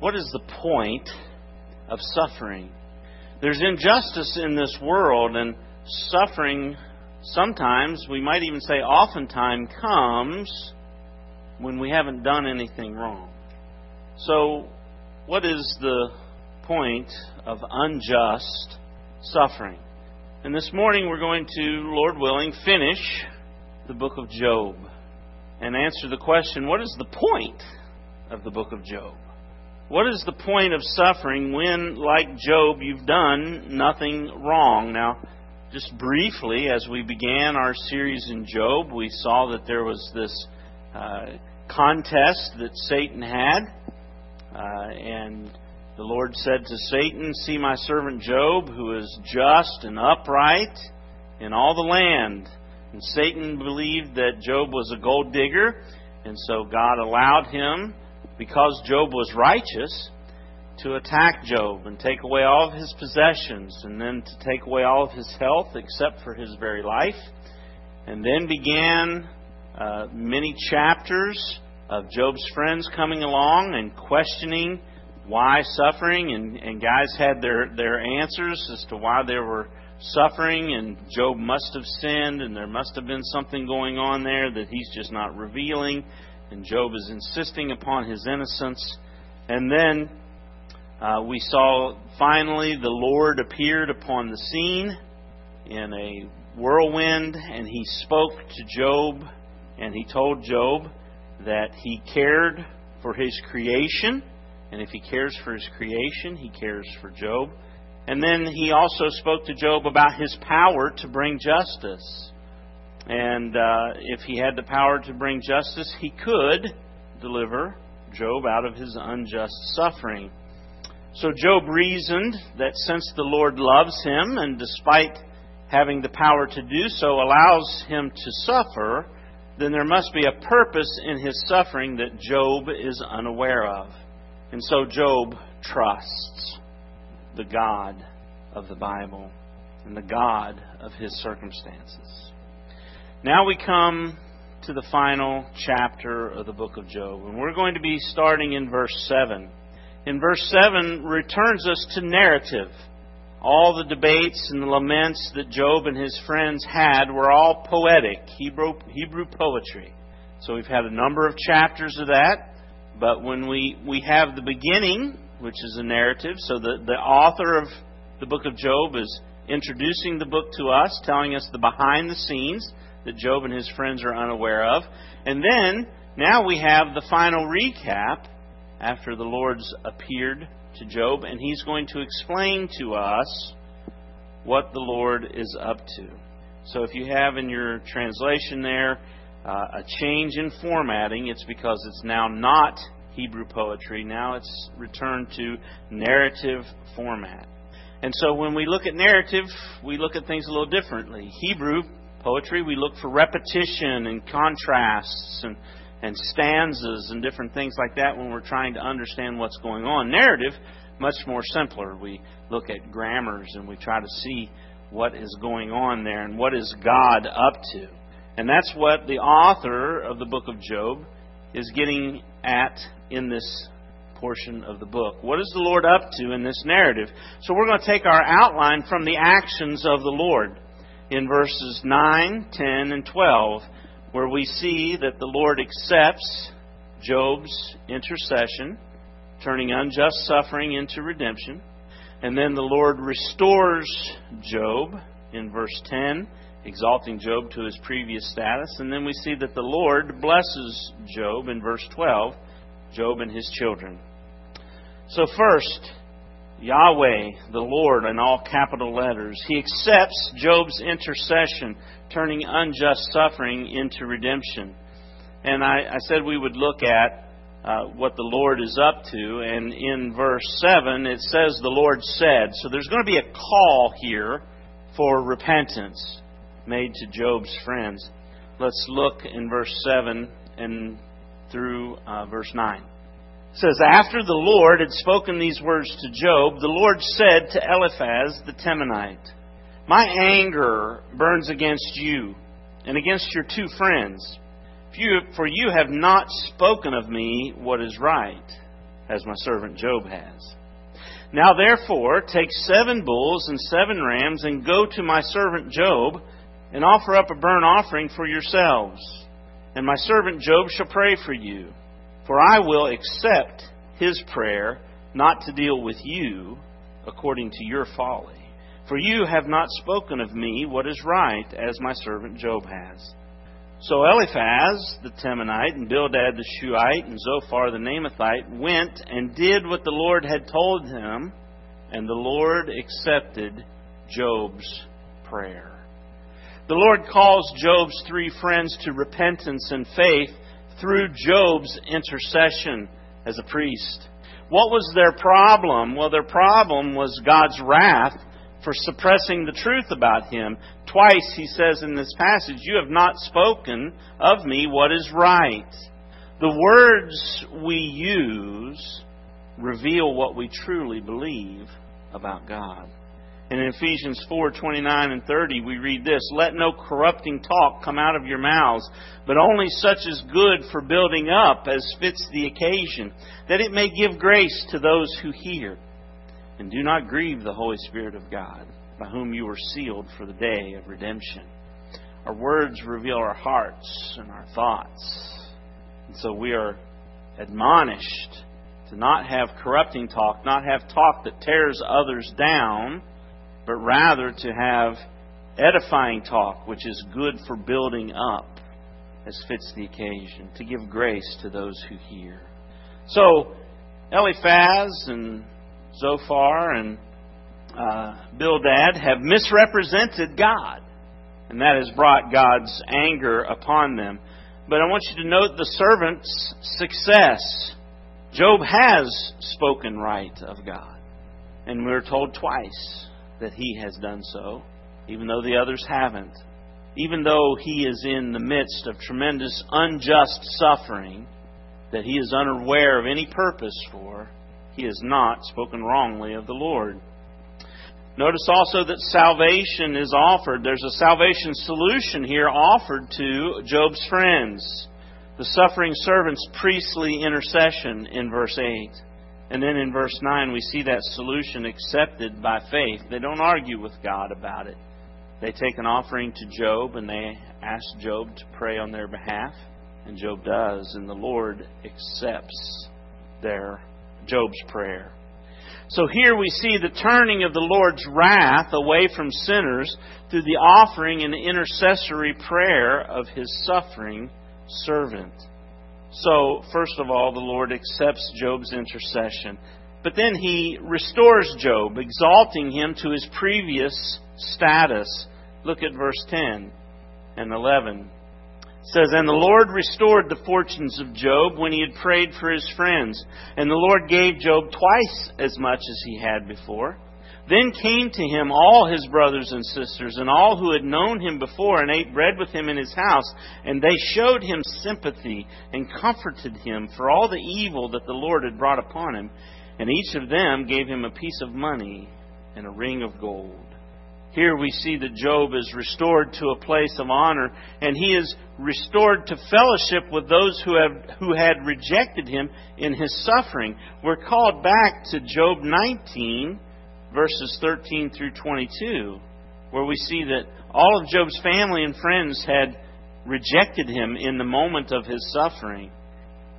What is the point of suffering? There's injustice in this world, and suffering sometimes, we might even say oftentimes, comes when we haven't done anything wrong. So, what is the point of unjust suffering? And this morning we're going to, Lord willing, finish the book of Job and answer the question what is the point of the book of Job? What is the point of suffering when, like Job, you've done nothing wrong? Now, just briefly, as we began our series in Job, we saw that there was this uh, contest that Satan had. Uh, and the Lord said to Satan, See my servant Job, who is just and upright in all the land. And Satan believed that Job was a gold digger, and so God allowed him, because Job was righteous, to attack Job and take away all of his possessions, and then to take away all of his health except for his very life. And then began uh, many chapters of Job's friends coming along and questioning why suffering, and, and guys had their, their answers as to why they were suffering, and Job must have sinned, and there must have been something going on there that he's just not revealing, and Job is insisting upon his innocence. And then uh, we saw finally the Lord appeared upon the scene in a whirlwind, and he spoke to Job, and he told Job that he cared for his creation, and if he cares for his creation, he cares for Job. And then he also spoke to Job about his power to bring justice. And uh, if he had the power to bring justice, he could deliver Job out of his unjust suffering. So Job reasoned that since the Lord loves him, and despite having the power to do so, allows him to suffer, then there must be a purpose in his suffering that Job is unaware of. And so Job trusts the God of the Bible and the God of his circumstances. Now we come to the final chapter of the book of Job, and we're going to be starting in verse 7. In verse 7 returns us to narrative. All the debates and the laments that Job and his friends had were all poetic, Hebrew, Hebrew poetry. So we've had a number of chapters of that, but when we, we have the beginning, which is a narrative, so the, the author of the book of Job is introducing the book to us, telling us the behind the scenes that Job and his friends are unaware of. And then, now we have the final recap after the Lord's appeared to Job, and he's going to explain to us what the Lord is up to. So if you have in your translation there uh, a change in formatting, it's because it's now not Hebrew poetry. Now it's returned to narrative format. And so when we look at narrative, we look at things a little differently. Hebrew poetry, we look for repetition and contrasts and and stanzas and different things like that when we're trying to understand what's going on. Narrative, much more simpler. We look at grammars and we try to see what is going on there and what is God up to. And that's what the author of the book of Job is getting at in this portion of the book. What is the Lord up to in this narrative? So we're going to take our outline from the actions of the Lord in verses 9, 10, and 12 where we see that the Lord accepts Job's intercession, turning unjust suffering into redemption. And then the Lord restores Job in verse 10, exalting Job to his previous status. And then we see that the Lord blesses Job in verse 12, Job and his children. So, first, Yahweh, the Lord, in all capital letters, he accepts Job's intercession turning unjust suffering into redemption. And I, I said we would look at uh, what the Lord is up to. And in verse 7, it says, The Lord said. So there's going to be a call here for repentance made to Job's friends. Let's look in verse 7 and through uh, verse 9. Says, After the Lord had spoken these words to Job, the Lord said to Eliphaz the Temanite, my anger burns against you and against your two friends, for you have not spoken of me what is right, as my servant Job has. Now therefore, take seven bulls and seven rams, and go to my servant Job, and offer up a burnt offering for yourselves. And my servant Job shall pray for you. For I will accept his prayer, not to deal with you according to your folly. For you have not spoken of me what is right, as my servant Job has. So Eliphaz the Temanite, and Bildad the Shuhite, and Zophar the Naamathite went and did what the Lord had told them, and the Lord accepted Job's prayer. The Lord calls Job's three friends to repentance and faith through Job's intercession as a priest. What was their problem? Well, their problem was God's wrath for suppressing the truth about him. Twice he says in this passage, You have not spoken of me what is right. The words we use reveal what we truly believe about God. And in Ephesians 4 29 and 30, we read this Let no corrupting talk come out of your mouths, but only such as good for building up as fits the occasion, that it may give grace to those who hear. And do not grieve the Holy Spirit of God, by whom you were sealed for the day of redemption. Our words reveal our hearts and our thoughts. And so we are admonished to not have corrupting talk, not have talk that tears others down, but rather to have edifying talk, which is good for building up as fits the occasion, to give grace to those who hear. So, Eliphaz and Zophar and uh, Bildad have misrepresented God, and that has brought God's anger upon them. But I want you to note the servant's success. Job has spoken right of God, and we're told twice that he has done so, even though the others haven't. Even though he is in the midst of tremendous unjust suffering that he is unaware of any purpose for, he has not spoken wrongly of the Lord. Notice also that salvation is offered. There's a salvation solution here offered to Job's friends. The suffering servant's priestly intercession in verse 8. And then in verse 9, we see that solution accepted by faith. They don't argue with God about it. They take an offering to Job and they ask Job to pray on their behalf. And Job does, and the Lord accepts their Job's prayer. So here we see the turning of the Lord's wrath away from sinners through the offering and intercessory prayer of his suffering servant. So, first of all, the Lord accepts Job's intercession. But then he restores Job, exalting him to his previous status. Look at verse 10 and 11 says, And the Lord restored the fortunes of Job when he had prayed for his friends. And the Lord gave Job twice as much as he had before. Then came to him all his brothers and sisters, and all who had known him before, and ate bread with him in his house. And they showed him sympathy, and comforted him for all the evil that the Lord had brought upon him. And each of them gave him a piece of money and a ring of gold. Here we see that Job is restored to a place of honor, and he is restored to fellowship with those who, have, who had rejected him in his suffering. We're called back to Job 19, verses 13 through 22, where we see that all of Job's family and friends had rejected him in the moment of his suffering.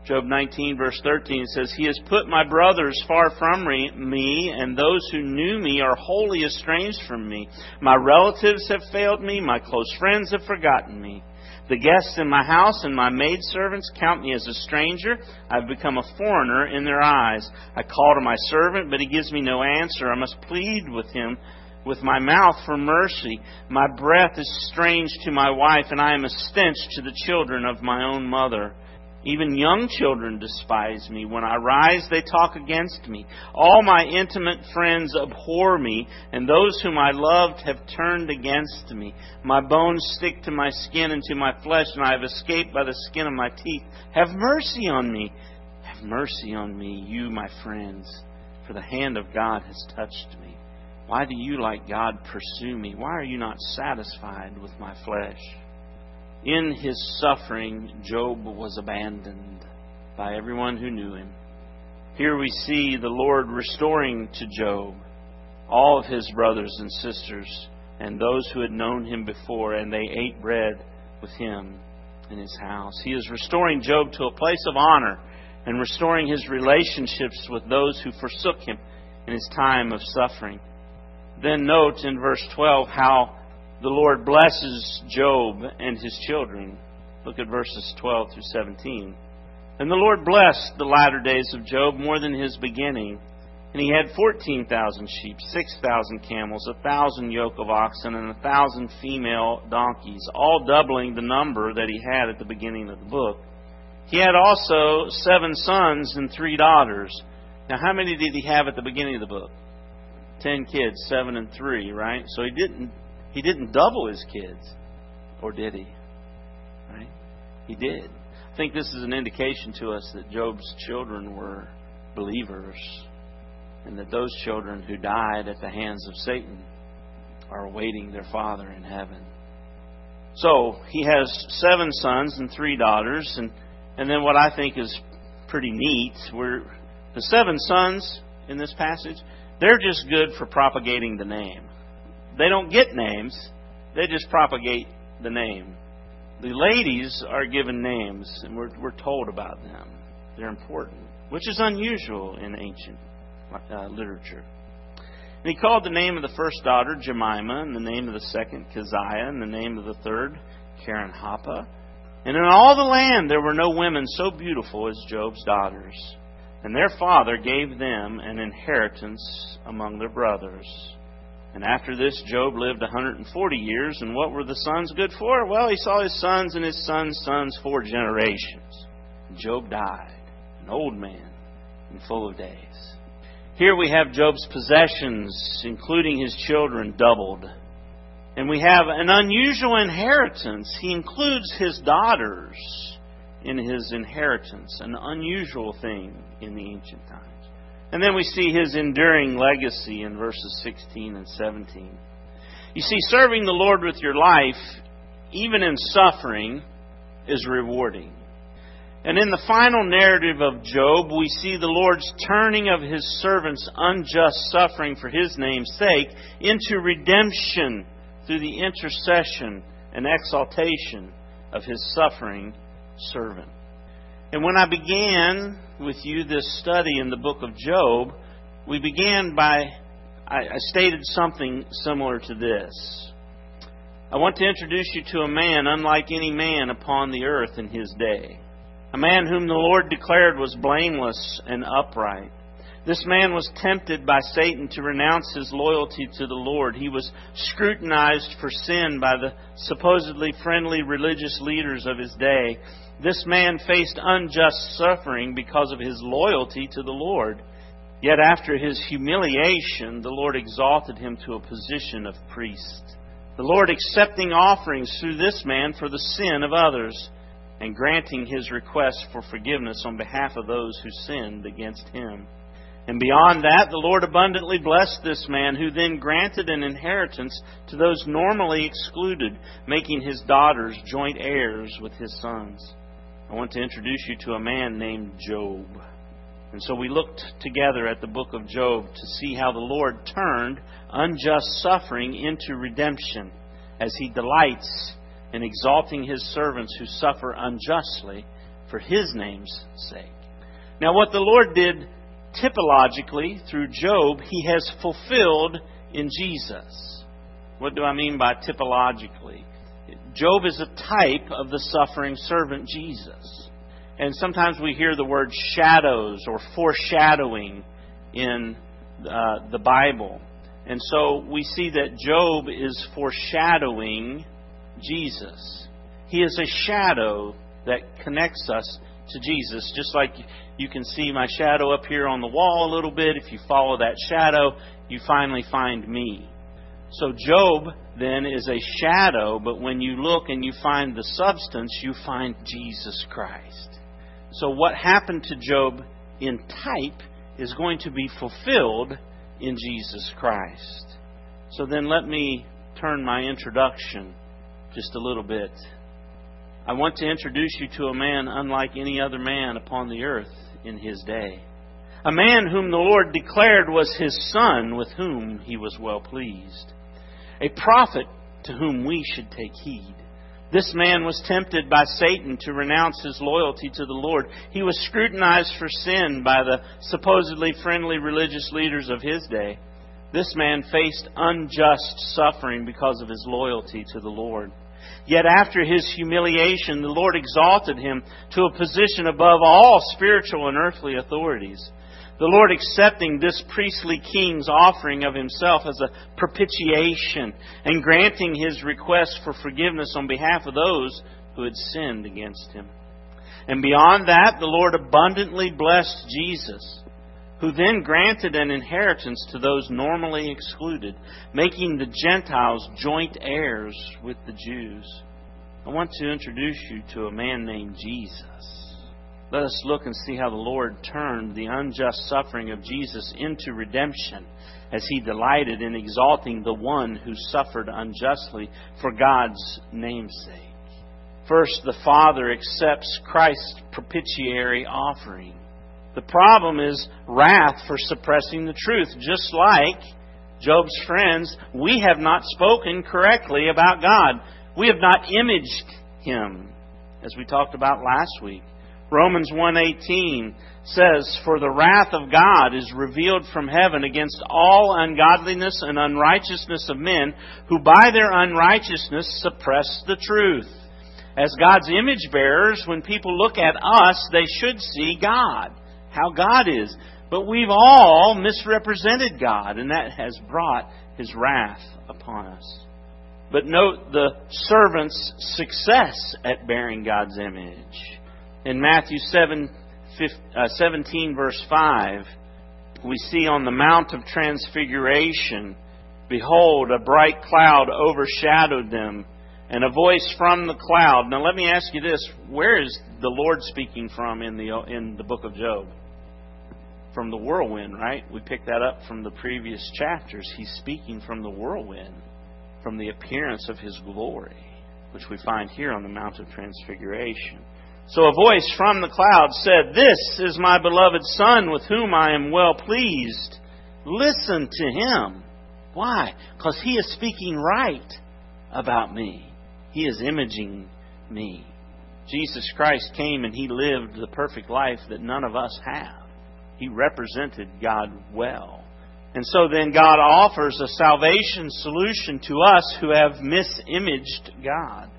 Job 19, verse 13 says, He has put my brothers far from me, and those who knew me are wholly estranged from me. My relatives have failed me, my close friends have forgotten me. The guests in my house and my maidservants count me as a stranger. I've become a foreigner in their eyes. I call to my servant, but he gives me no answer. I must plead with him with my mouth for mercy. My breath is strange to my wife, and I am a stench to the children of my own mother. Even young children despise me. When I rise, they talk against me. All my intimate friends abhor me, and those whom I loved have turned against me. My bones stick to my skin and to my flesh, and I have escaped by the skin of my teeth. Have mercy on me. Have mercy on me, you, my friends, for the hand of God has touched me. Why do you, like God, pursue me? Why are you not satisfied with my flesh? In his suffering, Job was abandoned by everyone who knew him. Here we see the Lord restoring to Job all of his brothers and sisters and those who had known him before, and they ate bread with him in his house. He is restoring Job to a place of honor and restoring his relationships with those who forsook him in his time of suffering. Then note in verse 12 how the Lord blesses Job and his children. Look at verses 12 through 17. And the Lord blessed the latter days of Job more than his beginning. And he had 14,000 sheep, 6,000 camels, a thousand yoke of oxen, and a thousand female donkeys, all doubling the number that he had at the beginning of the book. He had also seven sons and three daughters. Now, how many did he have at the beginning of the book? Ten kids, seven and three, right? So he didn't he didn't double his kids, or did he? Right? He did. I think this is an indication to us that Job's children were believers, and that those children who died at the hands of Satan are awaiting their Father in heaven. So he has seven sons and three daughters, and and then what I think is pretty neat, where the seven sons in this passage, they're just good for propagating the name. They don't get names, they just propagate the name. The ladies are given names, and we're, we're told about them. They're important, which is unusual in ancient uh, literature. And he called the name of the first daughter Jemima, and the name of the second Keziah, and the name of the third Keren-happuch. And in all the land there were no women so beautiful as Job's daughters. And their father gave them an inheritance among their brothers. And after this, Job lived a 140 years. And what were the sons good for? Well, he saw his sons and his sons' sons four generations. Job died, an old man and full of days. Here we have Job's possessions, including his children, doubled. And we have an unusual inheritance. He includes his daughters in his inheritance, an unusual thing in the ancient times. And then we see his enduring legacy in verses 16 and 17. You see, serving the Lord with your life, even in suffering, is rewarding. And in the final narrative of Job, we see the Lord's turning of his servant's unjust suffering for his name's sake into redemption through the intercession and exaltation of his suffering servant. And when I began with you this study in the book of Job, we began by, I, I stated something similar to this. I want to introduce you to a man unlike any man upon the earth in his day. A man whom the Lord declared was blameless and upright. This man was tempted by Satan to renounce his loyalty to the Lord. He was scrutinized for sin by the supposedly friendly religious leaders of his day. This man faced unjust suffering because of his loyalty to the Lord. Yet after his humiliation, the Lord exalted him to a position of priest. The Lord accepting offerings through this man for the sin of others and granting his request for forgiveness on behalf of those who sinned against him. And beyond that, the Lord abundantly blessed this man, who then granted an inheritance to those normally excluded, making his daughters joint heirs with his sons. I want to introduce you to a man named Job. And so we looked together at the book of Job to see how the Lord turned unjust suffering into redemption as he delights in exalting his servants who suffer unjustly for his name's sake. Now, what the Lord did typologically through Job, he has fulfilled in Jesus. What do I mean by typologically? Job is a type of the suffering servant Jesus. And sometimes we hear the word shadows or foreshadowing in uh, the Bible. And so we see that Job is foreshadowing Jesus. He is a shadow that connects us to Jesus. Just like you can see my shadow up here on the wall a little bit, if you follow that shadow, you finally find me. So Job then is a shadow, but when you look and you find the substance, you find Jesus Christ. So what happened to Job in type is going to be fulfilled in Jesus Christ. So then let me turn my introduction just a little bit. I want to introduce you to a man unlike any other man upon the earth in his day. a man whom the Lord declared was his son, with whom he was well pleased, a prophet to whom we should take heed. This man was tempted by Satan to renounce his loyalty to the Lord. He was scrutinized for sin by the supposedly friendly religious leaders of his day. This man faced unjust suffering because of his loyalty to the Lord. Yet after his humiliation, the Lord exalted him to a position above all spiritual and earthly authorities the Lord accepting this priestly king's offering of himself as a propitiation and granting his request for forgiveness on behalf of those who had sinned against him. And beyond that, the Lord abundantly blessed Jesus, who then granted an inheritance to those normally excluded, making the Gentiles joint heirs with the Jews. I want to introduce you to a man named Jesus. Let us look and see how the Lord turned the unjust suffering of Jesus into redemption as he delighted in exalting the one who suffered unjustly for God's namesake. First, the Father accepts Christ's propitiatory offering. The problem is wrath for suppressing the truth. Just like Job's friends, we have not spoken correctly about God. We have not imaged Him, as we talked about last week. Romans 1:18 says, "For the wrath of God is revealed from heaven against all ungodliness and unrighteousness of men who by their unrighteousness suppress the truth." As God's image bearers, when people look at us, they should see God, how God is. But we've all misrepresented God, and that has brought his wrath upon us. But note the servant's success at bearing God's image. In Matthew 7, uh, 17, verse 5, we see on the Mount of Transfiguration, Behold, a bright cloud overshadowed them, and a voice from the cloud. Now, let me ask you this where is the Lord speaking from in the, in the book of Job? From the whirlwind, right? We picked that up from the previous chapters. He's speaking from the whirlwind, from the appearance of his glory, which we find here on the Mount of Transfiguration. So a voice from the cloud said, This is my beloved Son with whom I am well pleased. Listen to him. Why? Because he is speaking right about me. He is imaging me. Jesus Christ came and he lived the perfect life that none of us have. He represented God well. And so then God offers a salvation solution to us who have misimaged God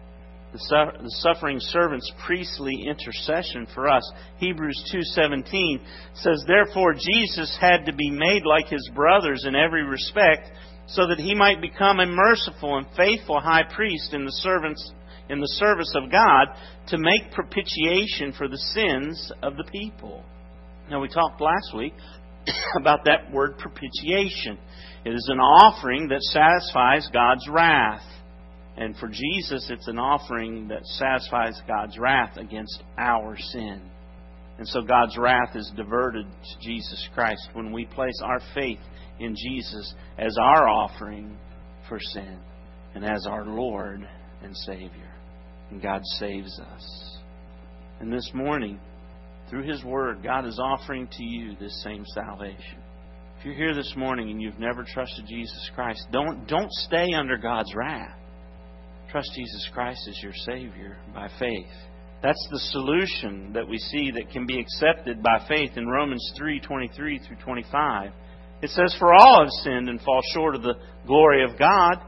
the suffering servant's priestly intercession for us. Hebrews 2:17 says therefore Jesus had to be made like his brothers in every respect so that he might become a merciful and faithful high priest in the servants in the service of God to make propitiation for the sins of the people. Now we talked last week about that word propitiation. It is an offering that satisfies God's wrath. And for Jesus, it's an offering that satisfies God's wrath against our sin. And so God's wrath is diverted to Jesus Christ when we place our faith in Jesus as our offering for sin and as our Lord and Savior. And God saves us. And this morning, through His Word, God is offering to you this same salvation. If you're here this morning and you've never trusted Jesus Christ, don't, don't stay under God's wrath. Trust Jesus Christ as your Savior by faith. That's the solution that we see that can be accepted by faith in Romans 3:23 through 25. It says, "For all have sinned and fall short of the glory of God,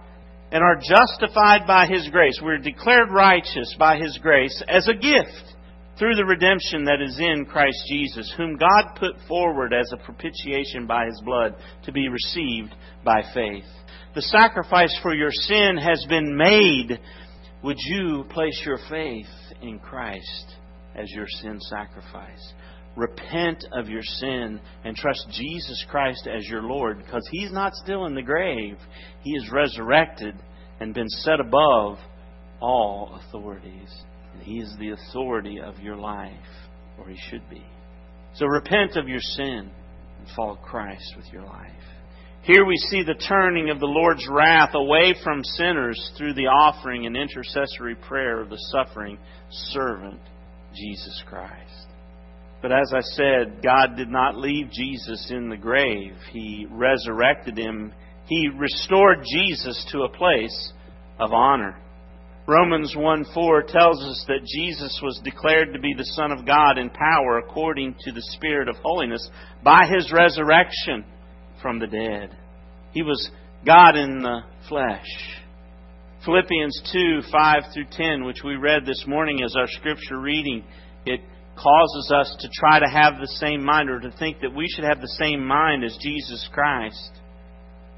and are justified by His grace. We're declared righteous by His grace as a gift through the redemption that is in Christ Jesus, whom God put forward as a propitiation by His blood to be received by faith." The sacrifice for your sin has been made. Would you place your faith in Christ as your sin sacrifice? Repent of your sin and trust Jesus Christ as your Lord because He's not still in the grave. He is resurrected and been set above all authorities. And He is the authority of your life, or He should be. So repent of your sin and follow Christ with your life. Here we see the turning of the Lord's wrath away from sinners through the offering and intercessory prayer of the suffering servant, Jesus Christ. But as I said, God did not leave Jesus in the grave. He resurrected him. He restored Jesus to a place of honor. Romans 1 4 tells us that Jesus was declared to be the Son of God in power according to the Spirit of holiness by his resurrection from the dead. He was God in the flesh. Philippians 2 5 through 10, which we read this morning as our scripture reading, it causes us to try to have the same mind or to think that we should have the same mind as Jesus Christ,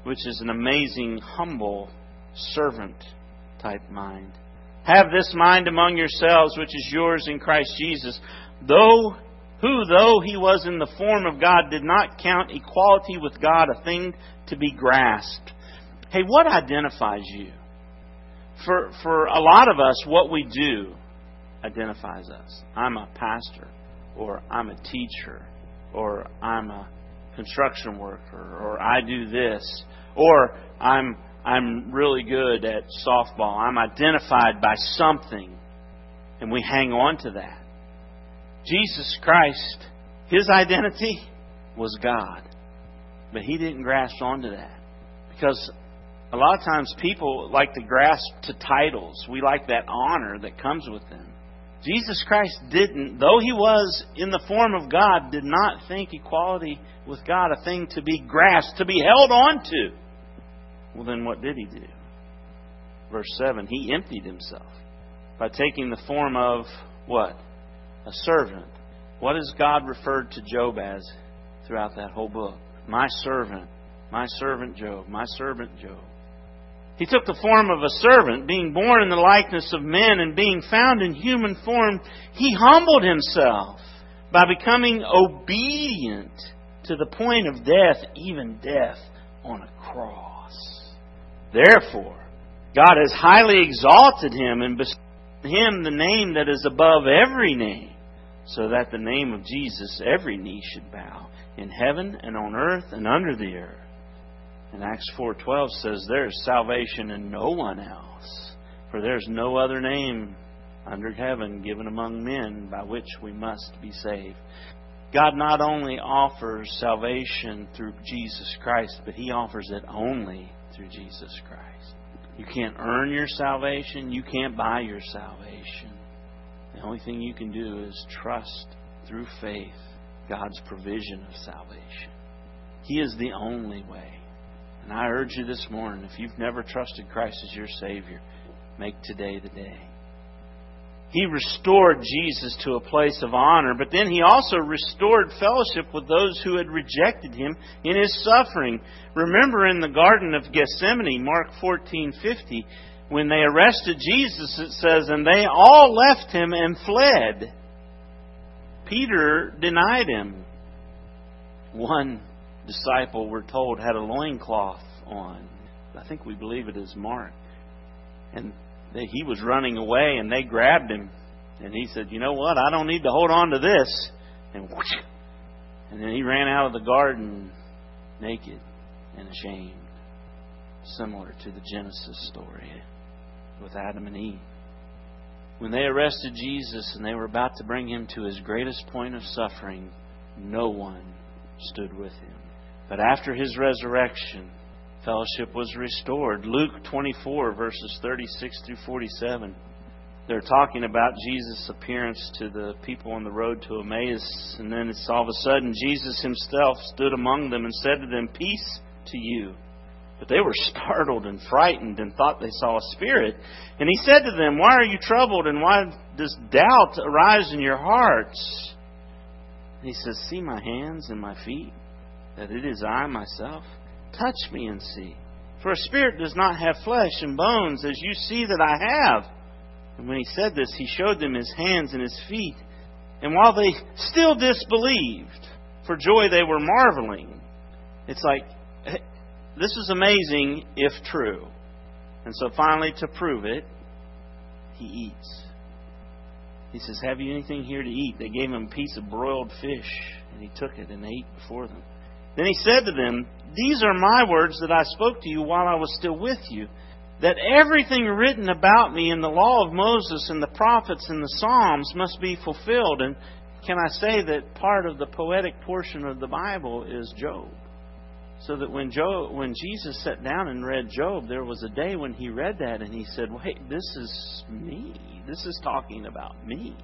which is an amazing, humble servant type mind. Have this mind among yourselves, which is yours in Christ Jesus, though who, though he was in the form of God, did not count equality with God a thing to be grasped. Hey, what identifies you? For, for a lot of us, what we do identifies us. I'm a pastor, or I'm a teacher, or I'm a construction worker, or I do this, or I'm I'm really good at softball. I'm identified by something. And we hang on to that. Jesus Christ, his identity was God. But he didn't grasp onto that. Because a lot of times people like to grasp to titles. We like that honor that comes with them. Jesus Christ didn't, though he was in the form of God, did not think equality with God a thing to be grasped, to be held on to. Well, then what did he do? Verse 7 He emptied himself by taking the form of what? A servant. What has God referred to Job as throughout that whole book? My servant. My servant Job. My servant Job. He took the form of a servant, being born in the likeness of men and being found in human form. He humbled himself by becoming obedient to the point of death, even death on a cross. Therefore, God has highly exalted him and bestowed him the name that is above every name, so that the name of Jesus every knee should bow in heaven and on earth and under the earth. And Acts 4:12 says there is salvation in no one else, for there is no other name under heaven given among men by which we must be saved. God not only offers salvation through Jesus Christ, but he offers it only through Jesus Christ. You can't earn your salvation, you can't buy your salvation. The only thing you can do is trust through faith God's provision of salvation. He is the only way. And I urge you this morning, if you've never trusted Christ as your Savior, make today the day. He restored Jesus to a place of honor, but then he also restored fellowship with those who had rejected him in his suffering. Remember in the Garden of Gethsemane, Mark 14:50, when they arrested Jesus, it says, and they all left him and fled. Peter denied him. One disciple, we're told, had a loincloth on. I think we believe it is Mark. And he was running away and they grabbed him. And he said, You know what? I don't need to hold on to this. And whoosh, and then he ran out of the garden naked and ashamed. Similar to the Genesis story with Adam and Eve. When they arrested Jesus and they were about to bring him to his greatest point of suffering, no one stood with him. But after his resurrection, fellowship was restored. Luke 24, verses 36 through 47. They're talking about Jesus' appearance to the people on the road to Emmaus, and then it's all of a sudden Jesus himself stood among them and said to them, Peace to you. But they were startled and frightened and thought they saw a spirit. And he said to them, Why are you troubled and why does doubt arise in your hearts? And he says, See my hands and my feet, that it is I myself. Touch me and see. For a spirit does not have flesh and bones, as you see that I have. And when he said this, he showed them his hands and his feet. And while they still disbelieved, for joy they were marveling. It's like, this is amazing if true. And so finally, to prove it, he eats. He says, Have you anything here to eat? They gave him a piece of broiled fish, and he took it and ate before them. Then he said to them, These are my words that I spoke to you while I was still with you, that everything written about me in the law of Moses and the prophets and the Psalms must be fulfilled. And can I say that part of the poetic portion of the Bible is Job? So that when Job, when Jesus sat down and read Job, there was a day when he read that and he said, "Wait, this is me. This is talking about me."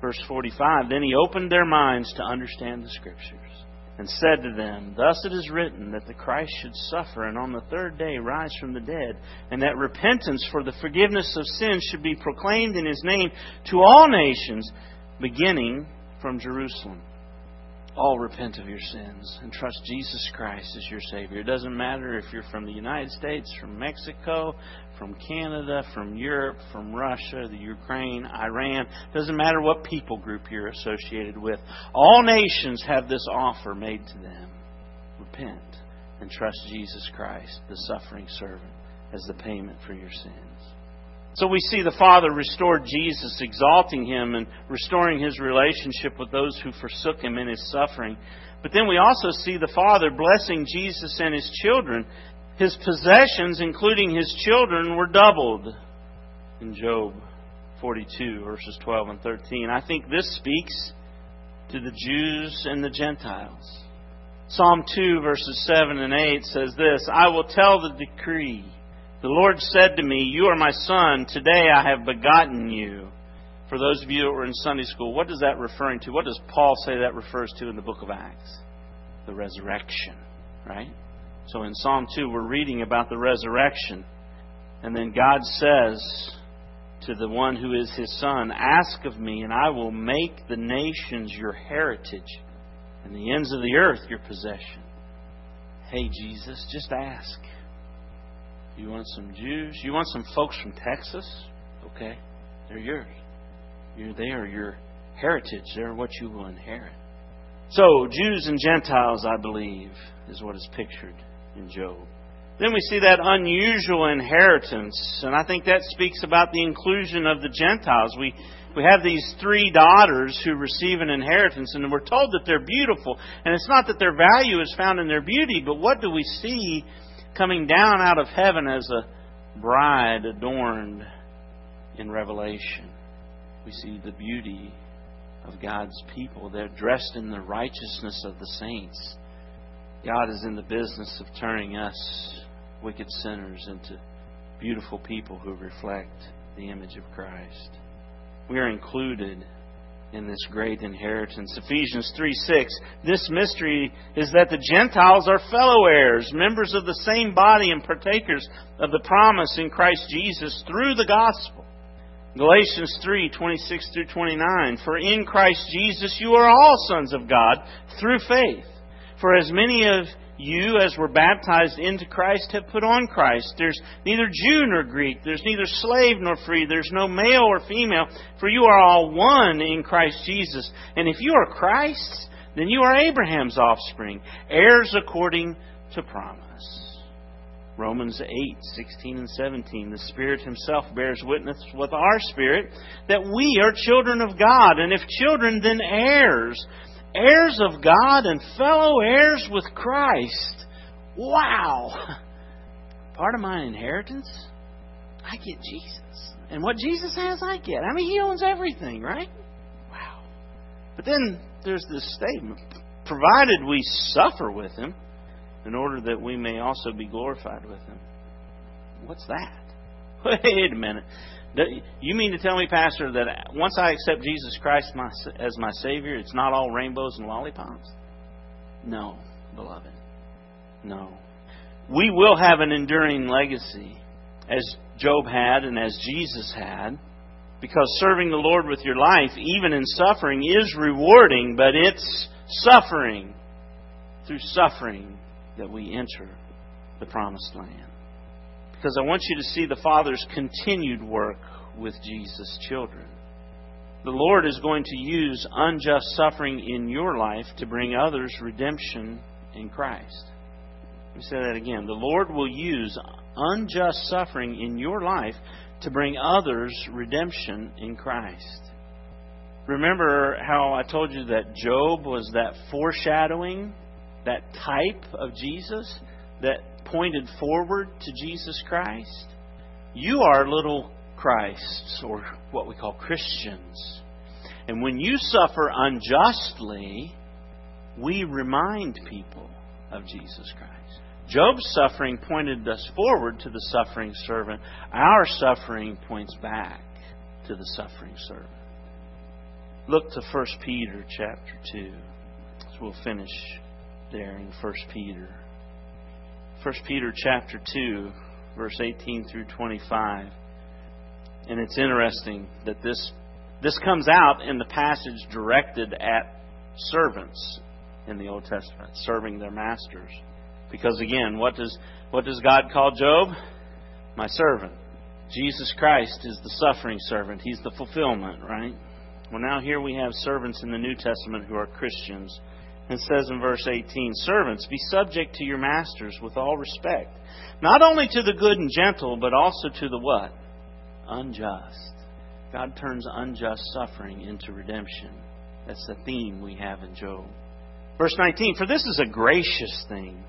Verse 45, then he opened their minds to understand the scriptures and said to them, Thus it is written that the Christ should suffer and on the third day rise from the dead, and that repentance for the forgiveness of sins should be proclaimed in his name to all nations, beginning from Jerusalem all repent of your sins and trust Jesus Christ as your Savior. It doesn't matter if you're from the United States, from Mexico, from Canada, from Europe, from Russia, the Ukraine, Iran. It doesn't matter what people group you're associated with. All nations have this offer made to them. Repent and trust Jesus Christ, the suffering servant, as the payment for your sins. So we see the Father restored Jesus, exalting him and restoring his relationship with those who forsook him in his suffering. But then we also see the Father blessing Jesus and his children. His possessions, including his children, were doubled in Job 42, verses 12 and 13. I think this speaks to the Jews and the Gentiles. Psalm 2, verses 7 and 8 says this I will tell the decree. The Lord said to me, You are my son. Today I have begotten you. For those of you that were in Sunday school, what is that referring to? What does Paul say that refers to in the book of Acts? The resurrection, right? So in Psalm 2, we're reading about the resurrection. And then God says to the one who is his son, Ask of me, and I will make the nations your heritage and the ends of the earth your possession. Hey, Jesus, just ask. You want some Jews? You want some folks from Texas? Okay, they're yours. You're, they are your heritage. They're what you will inherit. So, Jews and Gentiles, I believe, is what is pictured in Job. Then we see that unusual inheritance, and I think that speaks about the inclusion of the Gentiles. We we have these three daughters who receive an inheritance, and we're told that they're beautiful. And it's not that their value is found in their beauty, but what do we see coming down out of heaven as a bride adorned in Revelation. We see the beauty of God's people. They're dressed in the righteousness of the saints. God is in the business of turning us, wicked sinners, into beautiful people who reflect the image of Christ. We are included in this great inheritance. Ephesians 3 6. This mystery is that the Gentiles are fellow heirs, members of the same body, and partakers of the promise in Christ Jesus through the gospel. Galatians 3 26 through 29. For in Christ Jesus you are all sons of God through faith. For as many of you, as were baptized into Christ, have put on Christ. There's neither Jew nor Greek. There's neither slave nor free. There's no male or female. For you are all one in Christ Jesus. And if you are Christ's, then you are Abraham's offspring, heirs according to promise. Romans 8, 16 and 17. The Spirit Himself bears witness with our spirit that we are children of God, and if children, then heirs heirs of God and fellow heirs with Christ. Wow! Part of my inheritance, I get Jesus. And what Jesus has, I get. I mean, He owns everything, right? Wow. But then there's this statement provided we suffer with Him in order that we may also be glorified with Him. What's that? Wait a minute. You mean to tell me, Pastor, that once I accept Jesus Christ as my Savior, it's not all rainbows and lollipops? No, beloved. No. We will have an enduring legacy, as Job had and as Jesus had, because serving the Lord with your life, even in suffering, is rewarding, but it's suffering, through suffering, that we enter the promised land because I want you to see the Father's continued work with Jesus' children. The Lord is going to use unjust suffering in your life to bring others redemption in Christ. Let me say that again. The Lord will use unjust suffering in your life to bring others redemption in Christ. Remember how I told you that Job was that foreshadowing, that type of Jesus? That pointed forward to Jesus Christ. You are little Christs, or what we call Christians. And when you suffer unjustly, we remind people of Jesus Christ. Job's suffering pointed us forward to the suffering servant. Our suffering points back to the suffering servant. Look to 1 Peter chapter 2. So we'll finish there in 1 Peter. 1 Peter chapter 2, verse 18 through 25. And it's interesting that this this comes out in the passage directed at servants in the Old Testament, serving their masters. Because again, what does what does God call Job? My servant. Jesus Christ is the suffering servant. He's the fulfillment, right? Well, now here we have servants in the New Testament who are Christians. It says in verse 18, Servants, be subject to your masters with all respect, not only to the good and gentle, but also to the what? Unjust. God turns unjust suffering into redemption. That's the theme we have in Job. Verse 19, For this is a gracious thing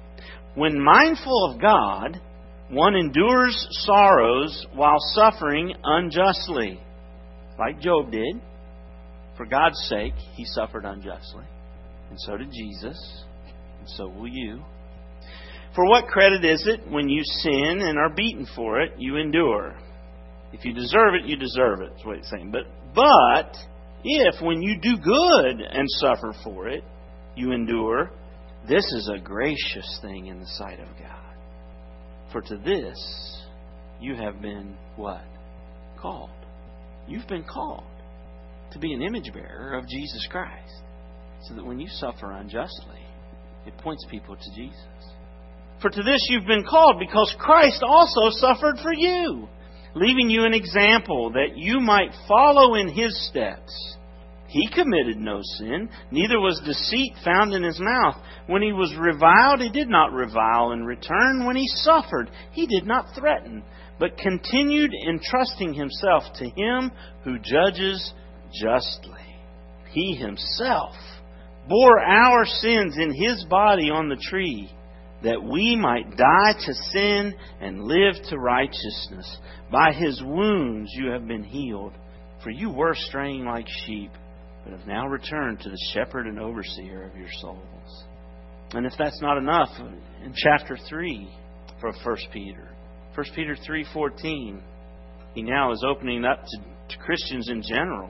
when mindful of God, one endures sorrows while suffering unjustly, like Job did. For God's sake, he suffered unjustly. And so did Jesus. And so will you. For what credit is it when you sin and are beaten for it, you endure? If you deserve it, you deserve it. That's what he's saying. But, but if when you do good and suffer for it, you endure, this is a gracious thing in the sight of God. For to this you have been what? Called. You've been called to be an image bearer of Jesus Christ. So that when you suffer unjustly, it points people to Jesus. For to this you've been called because Christ also suffered for you, leaving you an example that you might follow in his steps. He committed no sin, neither was deceit found in his mouth. When he was reviled, he did not revile in return. When he suffered, he did not threaten, but continued entrusting himself to him who judges justly. He himself bore our sins in his body on the tree, that we might die to sin and live to righteousness. By his wounds you have been healed, for you were straying like sheep but have now returned to the shepherd and overseer of your souls. And if that's not enough, in chapter 3 for 1 Peter, 1 Peter 3.14, he now is opening up to, to Christians in general.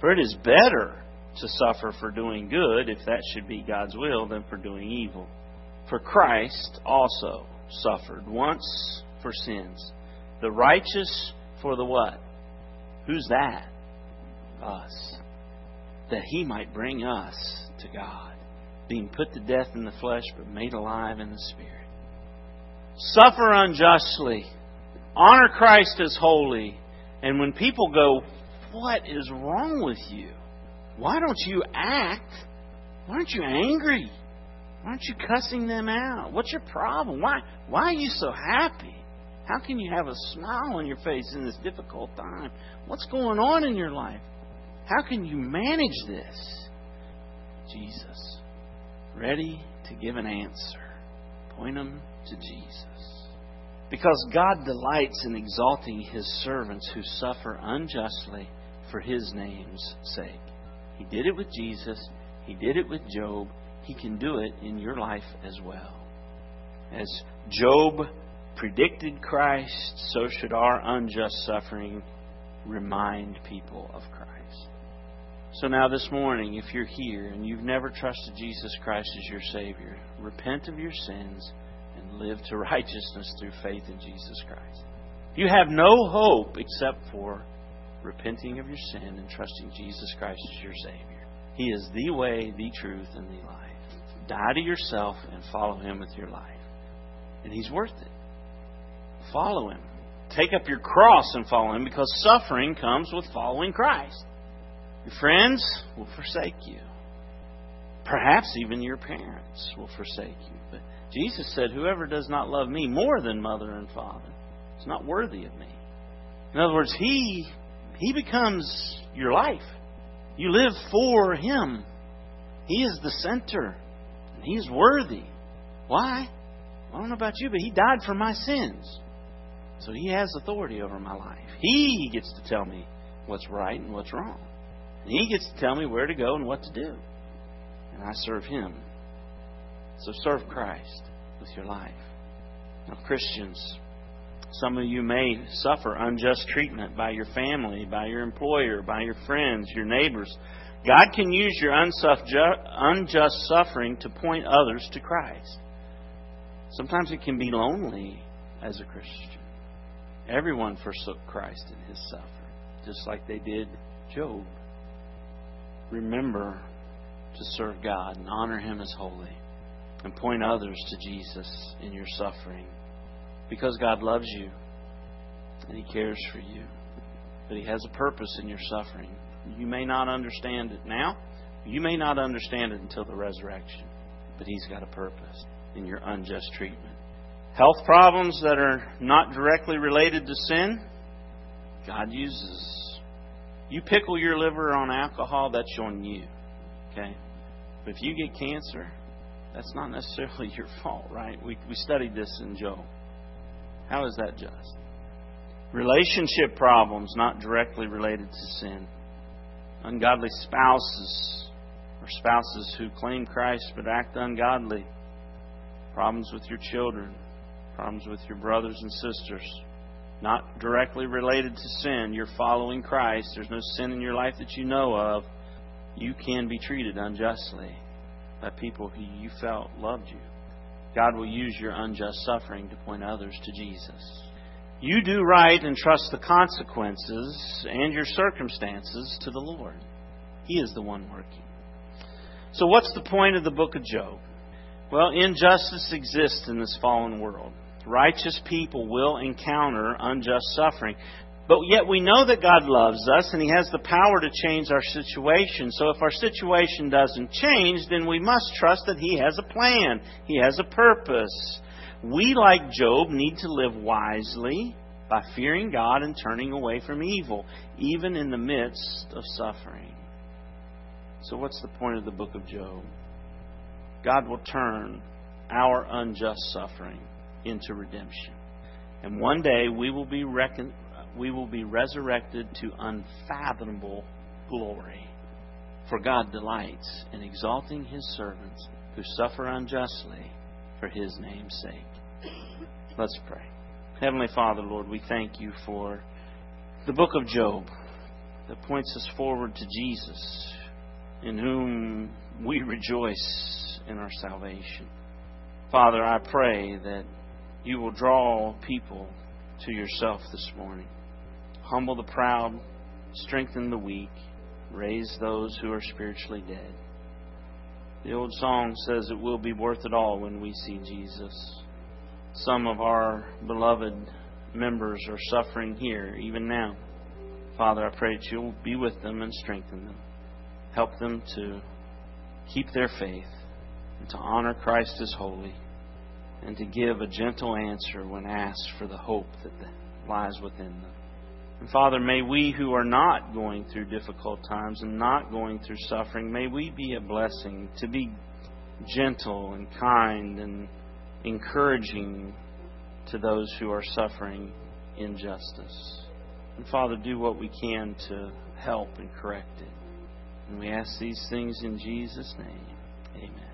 For it is better to suffer for doing good, if that should be God's will, than for doing evil. For Christ also suffered once for sins, the righteous for the what? Who's that? Us. That he might bring us to God, being put to death in the flesh, but made alive in the Spirit. Suffer unjustly. Honor Christ as holy. And when people go, What is wrong with you? Why don't you act? Why aren't you angry? Why aren't you cussing them out? What's your problem? Why, why are you so happy? How can you have a smile on your face in this difficult time? What's going on in your life? How can you manage this? Jesus, ready to give an answer. Point them to Jesus. Because God delights in exalting His servants who suffer unjustly for His name's sake. He did it with Jesus, He did it with Job. He can do it in your life as well. As Job predicted Christ, so should our unjust suffering remind people of Christ. So now, this morning, if you're here and you've never trusted Jesus Christ as your Savior, repent of your sins and live to righteousness through faith in Jesus Christ. You have no hope except for repenting of your sin and trusting Jesus Christ as your Savior. He is the way, the truth, and the life. Die to yourself and follow Him with your life. And He's worth it. Follow him. Take up your cross and follow him because suffering comes with following Christ. Your friends will forsake you. Perhaps even your parents will forsake you. But Jesus said, Whoever does not love me more than mother and father is not worthy of me. In other words, He He becomes your life. You live for Him. He is the center. And He's worthy. Why? I don't know about you, but He died for my sins. So He has authority over my life. He gets to tell me what's right and what's wrong. And He gets to tell me where to go and what to do. And I serve Him. So serve Christ with your life. Now, Christians, some of you may suffer unjust treatment by your family, by your employer, by your friends, your neighbors. God can use your unjust suffering to point others to Christ. Sometimes it can be lonely as a Christian. Everyone forsook Christ in his suffering, just like they did Job. Remember to serve God and honor Him as holy and point others to Jesus in your suffering because God loves you and He cares for you. But He has a purpose in your suffering. You may not understand it now, you may not understand it until the resurrection, but He's got a purpose in your unjust treatment. Health problems that are not directly related to sin, God uses. You pickle your liver on alcohol, that's on you. Okay? But if you get cancer, that's not necessarily your fault, right? We, we studied this in Job. How is that just? Relationship problems not directly related to sin. Ungodly spouses or spouses who claim Christ but act ungodly. Problems with your children. Problems with your brothers and sisters. Not directly related to sin. You're following Christ. There's no sin in your life that you know of. You can be treated unjustly by people who you felt loved you. God will use your unjust suffering to point others to Jesus. You do right and trust the consequences and your circumstances to the Lord. He is the one working. So, what's the point of the book of Job? Well, injustice exists in this fallen world. Righteous people will encounter unjust suffering. But yet we know that God loves us and He has the power to change our situation. So if our situation doesn't change, then we must trust that He has a plan. He has a purpose. We, like Job, need to live wisely by fearing God and turning away from evil, even in the midst of suffering. So what's the point of the book of Job? God will turn our unjust suffering into redemption. And one day we will be reckoned we will be resurrected to unfathomable glory. For God delights in exalting his servants who suffer unjustly for his name's sake. Let's pray. Heavenly Father, Lord, we thank you for the book of Job that points us forward to Jesus, in whom we rejoice in our salvation. Father, I pray that you will draw people to yourself this morning. Humble the proud, strengthen the weak, raise those who are spiritually dead. The old song says it will be worth it all when we see Jesus. Some of our beloved members are suffering here, even now. Father, I pray that you'll be with them and strengthen them. Help them to keep their faith and to honor Christ as holy and to give a gentle answer when asked for the hope that lies within them. And Father, may we who are not going through difficult times and not going through suffering, may we be a blessing to be gentle and kind and encouraging to those who are suffering injustice. And Father, do what we can to help and correct it. And we ask these things in Jesus' name. Amen.